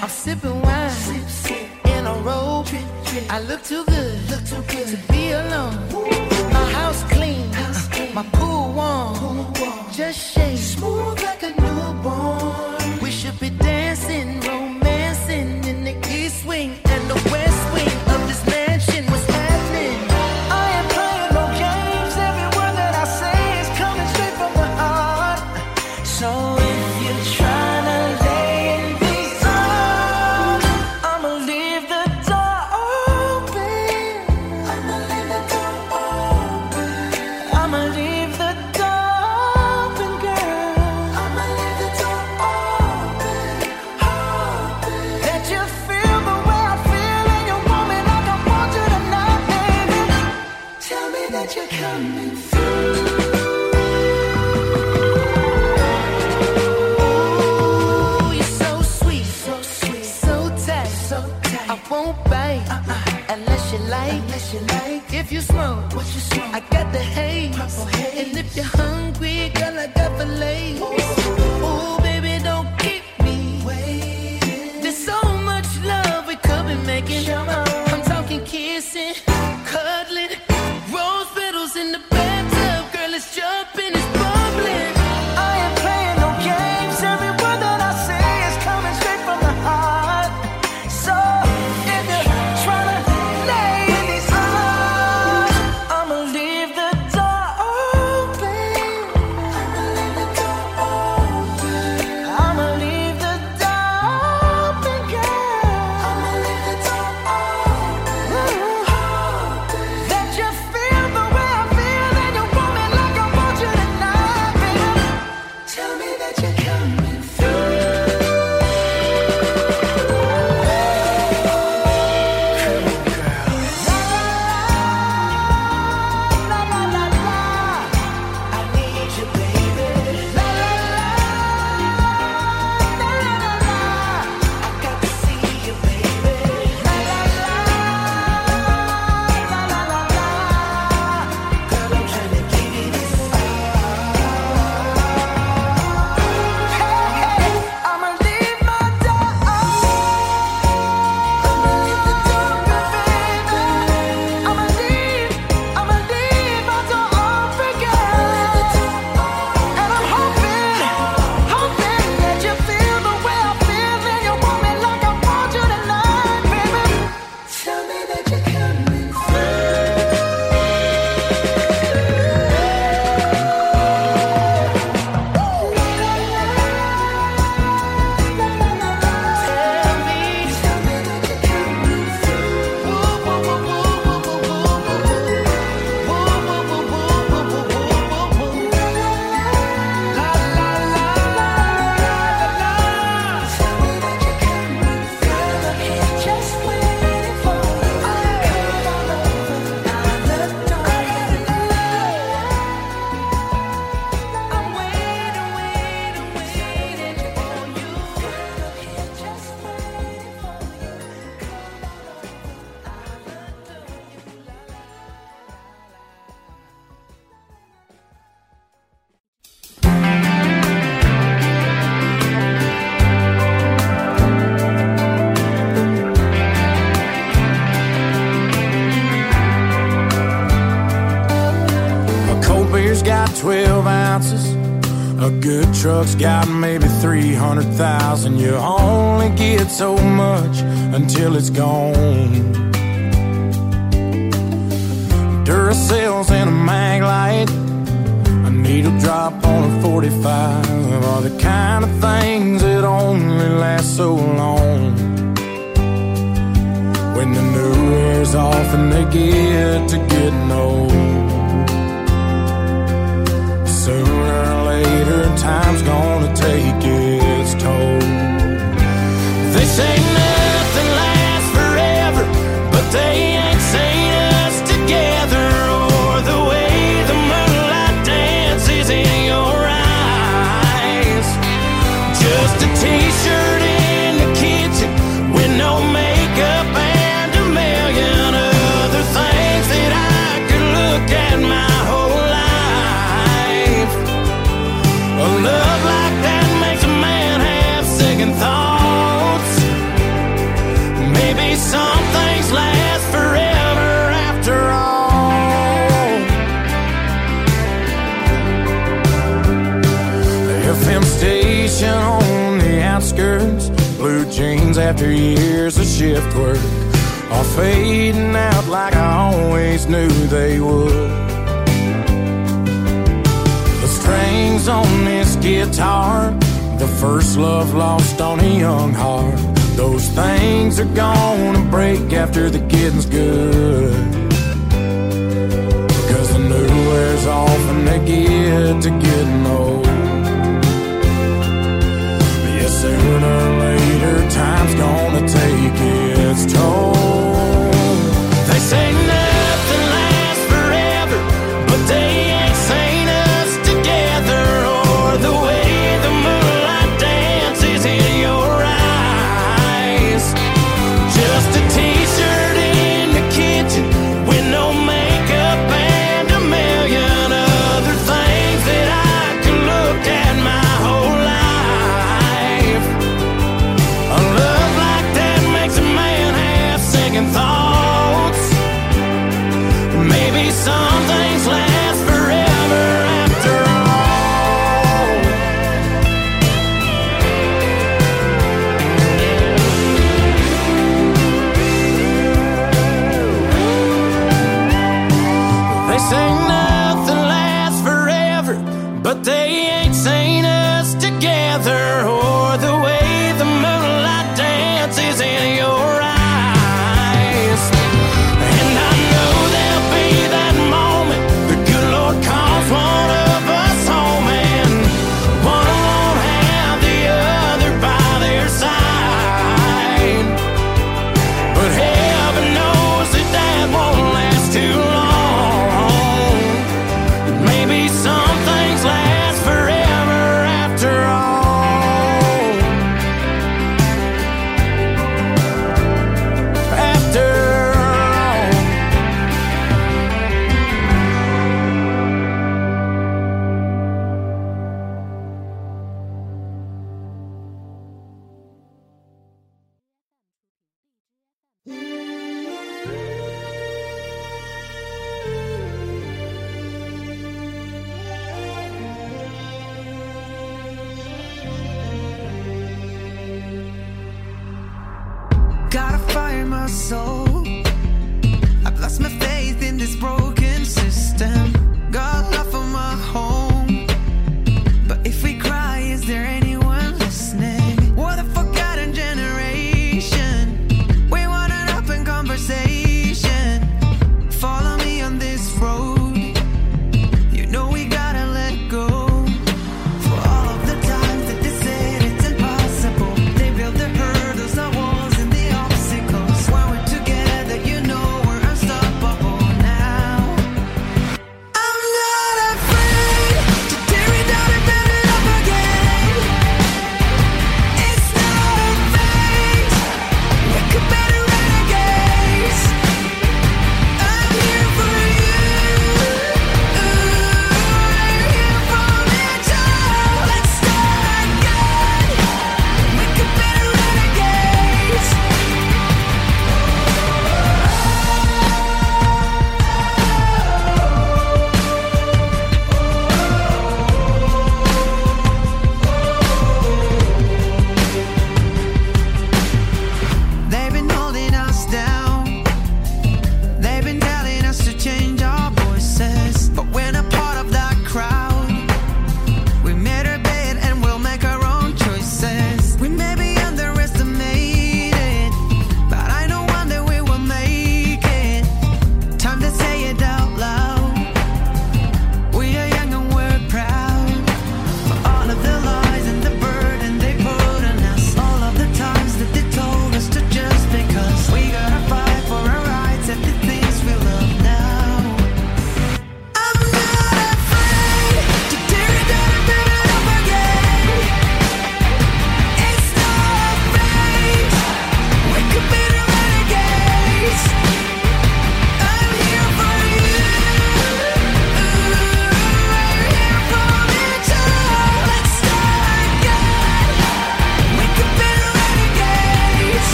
I'm sipping wine. Sip, sip. In a robe. Trip, trip. I look too good. Look too good. To be alone. Ooh. My house clean. House clean. My pool warm. pool warm. Just shake. Smooth like a newborn. We should be dancing, romancing in the east wing and the west wing of this mansion. What's happening? I playing no games. Every word that I say is coming straight from heart. So. truck's got maybe 300,000. You only get so much until it's gone. Duracells in a mag light, a needle drop on a 45 are the kind of things that only last so long. When the new wears off and they get to getting old. time's gonna take it. some things last forever after all. The FM station on the outskirts, blue jeans after years of shift work all fading out like I always knew they would. The strings on this guitar, the first love lost on a young heart those things are gonna break after the getting's good. Cause the new wears off and they get to getting old. Yeah, sooner or later, time's gonna take its toll. Say nothing lasts forever, but they ain't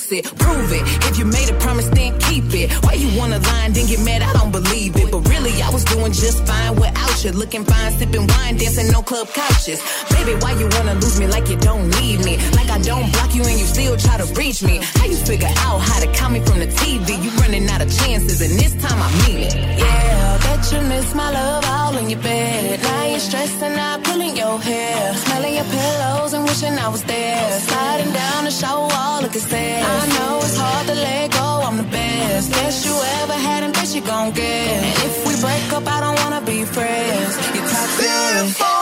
Lucid, prove it. If you made a promise, then keep it. Why you wanna lie and then get mad? I don't believe it. But really, I was doing just fine without you. Looking fine, sipping wine, dancing no club couches. Baby, why you wanna lose me like you don't need me? Like I don't block you and you still try to reach me. How you figure out how to call me from the TV? You running out of chances, and this time I mean it. Yeah, I bet you miss my love all in your bed. You're stressing out, pulling your hair. Smelling your pillows and wishing I was there. Sliding down the shower wall, looking sad. I know it's hard to let go, I'm the best. Best you ever had and best you gon' get. And if we break up, I don't wanna be friends. You're toxic. Beautiful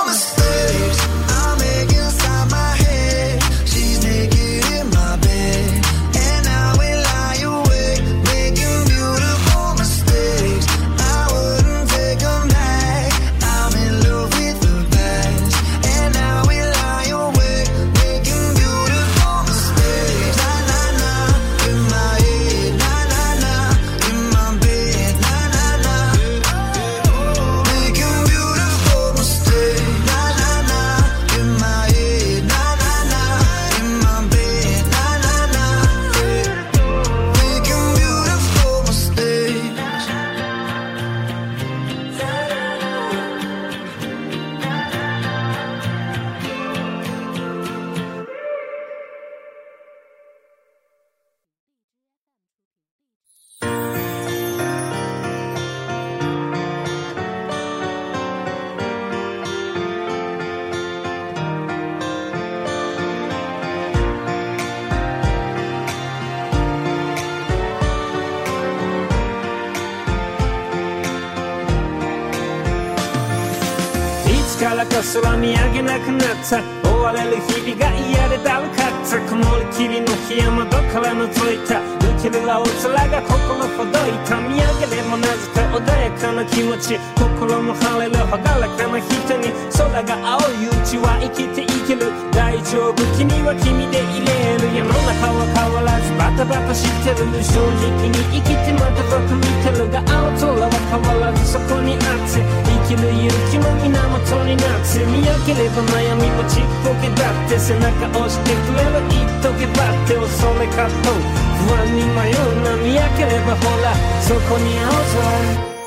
からか空見上げなくなった」「追われる日々が嫌でだるかった」「曇り霧の日山どから覗いた」「ける青空が心ほどいた」「見上げればなぜか穏やかな気持ち」「心も晴れる朗らかな人に」「空が青いうちは生きていける」「大丈夫君は君でいれる」「世の中は変わらずバタバタしてる」「正直に生きてまた僕見てるが青空は変わらずそこにあって」生きる勇気の源になって見上げれば悩みもちっぽけだって背中押してくれる言っとけばって恐れ葛藤不安に迷う波やければほらそこに青空。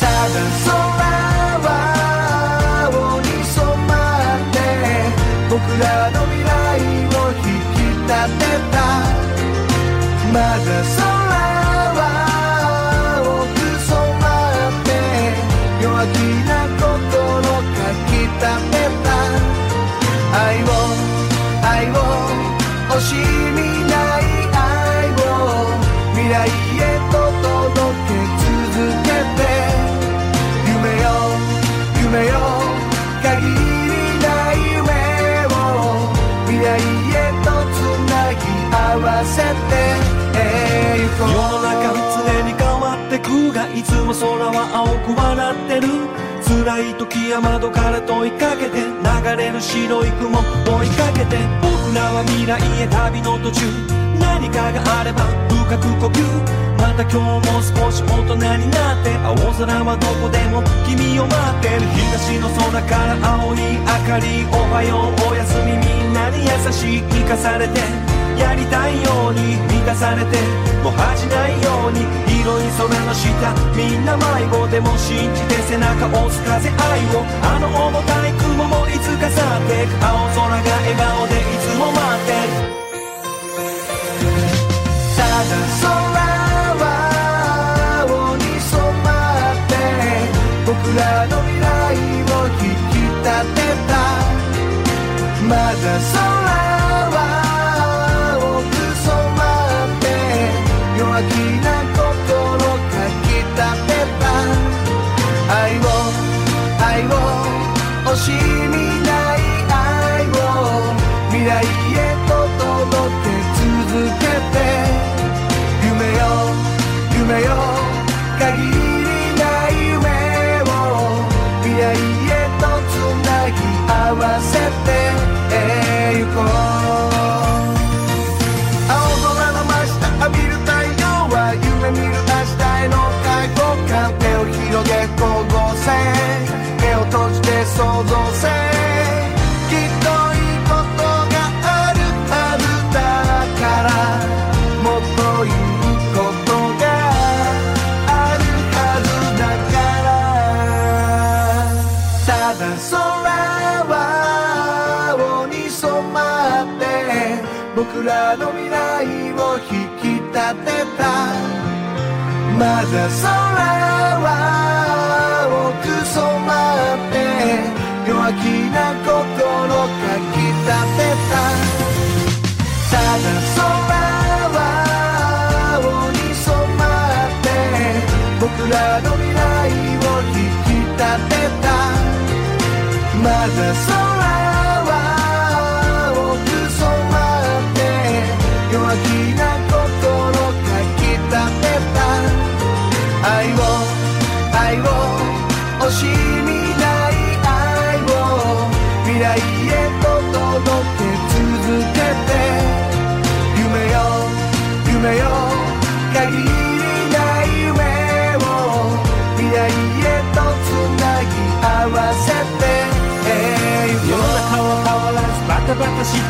ただ空は青に染まって僕らの未来を引き立てた。まだしない愛を未来へと届け続けて。夢よ夢よ限りない上を未来へとつなぎ合わせて。世の中常に変わってくがいつも空は青く笑ってる。辛い時は窓から問いかけて流れる白い雲追いかけて僕らは未来へ旅の途中。何かがあれば深く呼吸また今日も少し大人になって青空はどこでも君を待ってる東の空から青い明かりおはようおやすみみんなに優しい生かされてやりたいように満たされてもう恥じないように広い空の下みんな迷子でも信じて背中押す風愛をあの重たい雲もいつか去ってく青空が笑顔でいつも待ってる。ただ空は青に染まって僕らの未来を引き立てた。まだ空僕らの未来を引き立てた。まだ空は青く染まって弱気な心かきたてた。ただ空は青に染まって僕らの未来を引き立てた。まだ空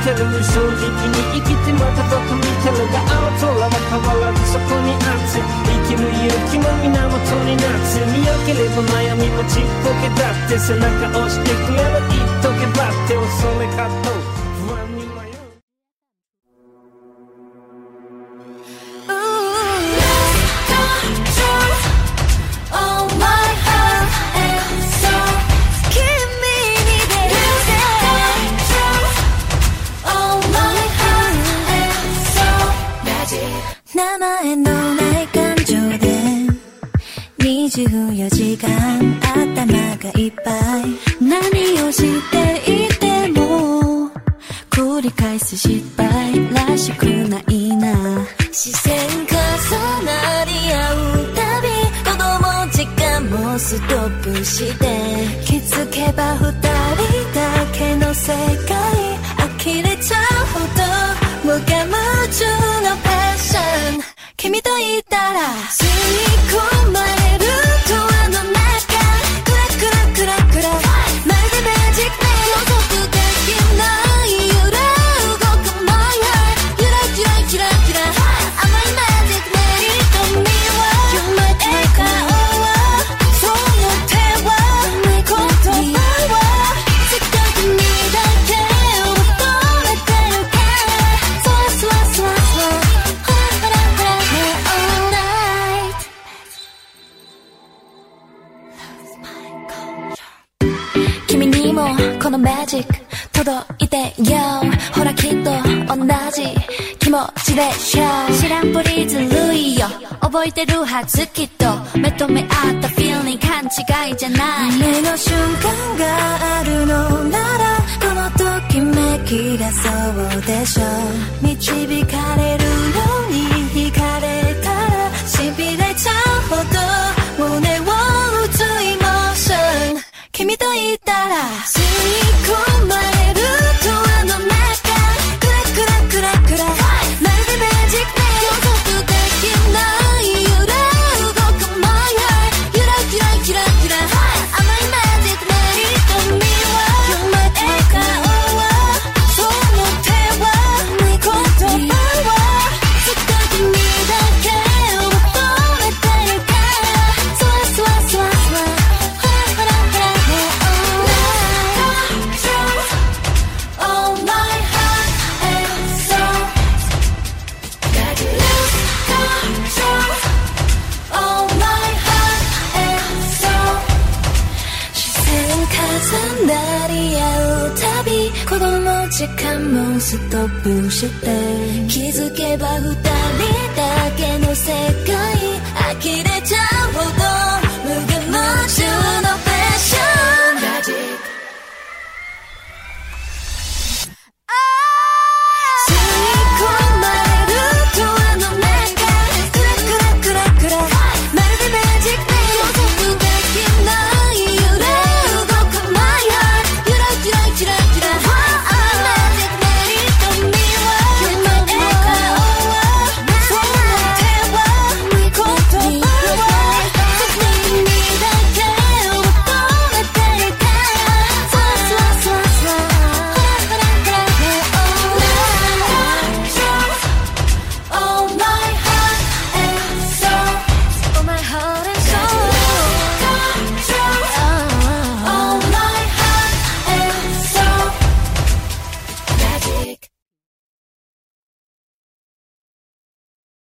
てる正直に生きてまたどこ見てるが青空は変わらずそこにあって生きる勇気も源になって見よければ悩みもちっぽけだって背中押してくれば言っとけばって恐れかと気持ちでしょ知らんぷりずるいよ。覚えてるはずきっと。目と目合ったフィーリング勘違いじゃない。夢の瞬間があるのならこのときめきがそうでしょ導かれるように惹かれたら痺れちゃうほど。胸を打つイモーション君といたら。最高